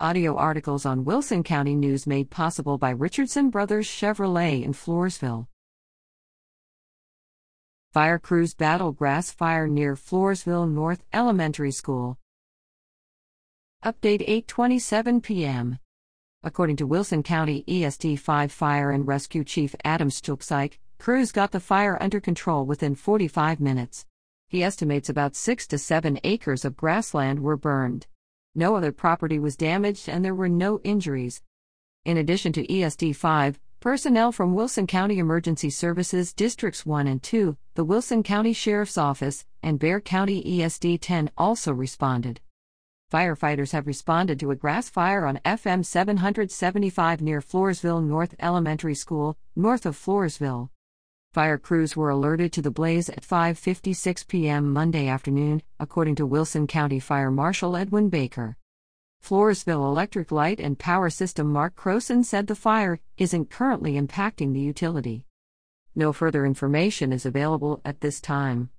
Audio articles on Wilson County News made possible by Richardson Brothers Chevrolet in Floresville. Fire crews battle grass fire near Floresville North Elementary School. Update 8:27 p.m. According to Wilson County ESD 5 Fire and Rescue Chief Adam Stulpsyk, crews got the fire under control within 45 minutes. He estimates about 6 to 7 acres of grassland were burned. No other property was damaged and there were no injuries. In addition to ESD 5, personnel from Wilson County Emergency Services Districts 1 and 2, the Wilson County Sheriff's Office, and Bexar County ESD 10 also responded. Firefighters have responded to a grass fire on FM 775 near Floresville North Elementary School, north of Floresville. Fire crews were alerted to the blaze at 5:56 p.m. Monday afternoon, according to Wilson County Fire Marshal Edwin Baker. Floresville Electric Light and Power System Mark Croson said the fire isn't currently impacting the utility. No further information is available at this time.